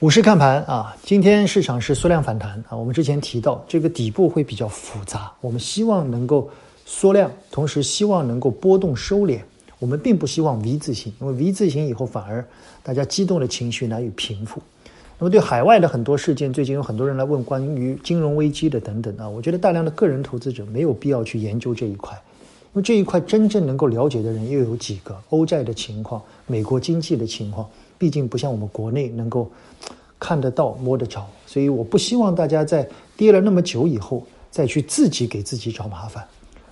股市看盘啊，今天市场是缩量反弹啊。我们之前提到，这个底部会比较复杂，我们希望能够缩量，同时希望能够波动收敛。我们并不希望 V 字形，因为 V 字形以后反而大家激动的情绪难以平复。那么对海外的很多事件，最近有很多人来问关于金融危机的等等啊，我觉得大量的个人投资者没有必要去研究这一块，那么这一块真正能够了解的人又有几个？欧债的情况，美国经济的情况。毕竟不像我们国内能够看得到、摸得着，所以我不希望大家在跌了那么久以后再去自己给自己找麻烦。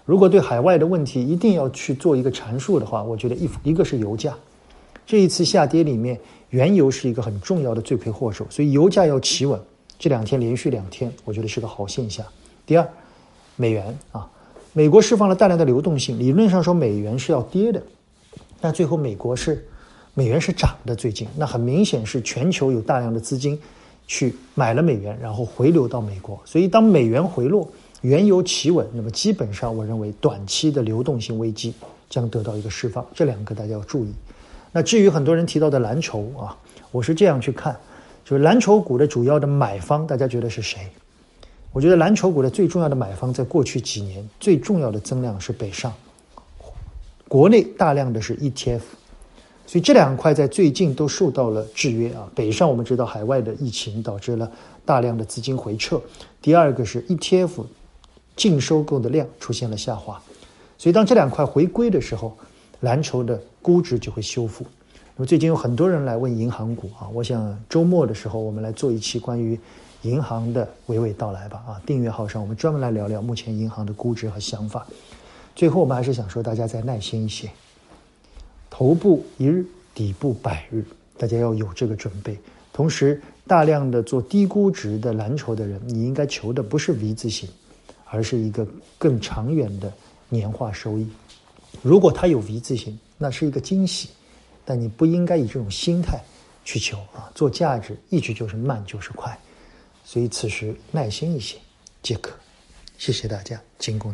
如果对海外的问题一定要去做一个阐述的话，我觉得一一个是油价，这一次下跌里面，原油是一个很重要的罪魁祸首，所以油价要企稳。这两天连续两天，我觉得是个好现象。第二，美元啊，美国释放了大量的流动性，理论上说美元是要跌的，但最后美国是。美元是涨的，最近那很明显是全球有大量的资金去买了美元，然后回流到美国。所以当美元回落，原油企稳，那么基本上我认为短期的流动性危机将得到一个释放。这两个大家要注意。那至于很多人提到的蓝筹啊，我是这样去看，就是蓝筹股的主要的买方，大家觉得是谁？我觉得蓝筹股的最重要的买方，在过去几年最重要的增量是北上，国内大量的是 ETF。所以这两块在最近都受到了制约啊。北上我们知道海外的疫情导致了大量的资金回撤，第二个是 ETF 净收购的量出现了下滑。所以当这两块回归的时候，蓝筹的估值就会修复。那么最近有很多人来问银行股啊，我想周末的时候我们来做一期关于银行的娓娓道来吧啊。订阅号上我们专门来聊聊目前银行的估值和想法。最后我们还是想说大家再耐心一些。头部一日，底部百日，大家要有这个准备。同时，大量的做低估值的蓝筹的人，你应该求的不是 V 字形，而是一个更长远的年化收益。如果它有 V 字形，那是一个惊喜，但你不应该以这种心态去求啊！做价值，一直就是慢就是快，所以此时耐心一些即可。谢谢大家，进攻。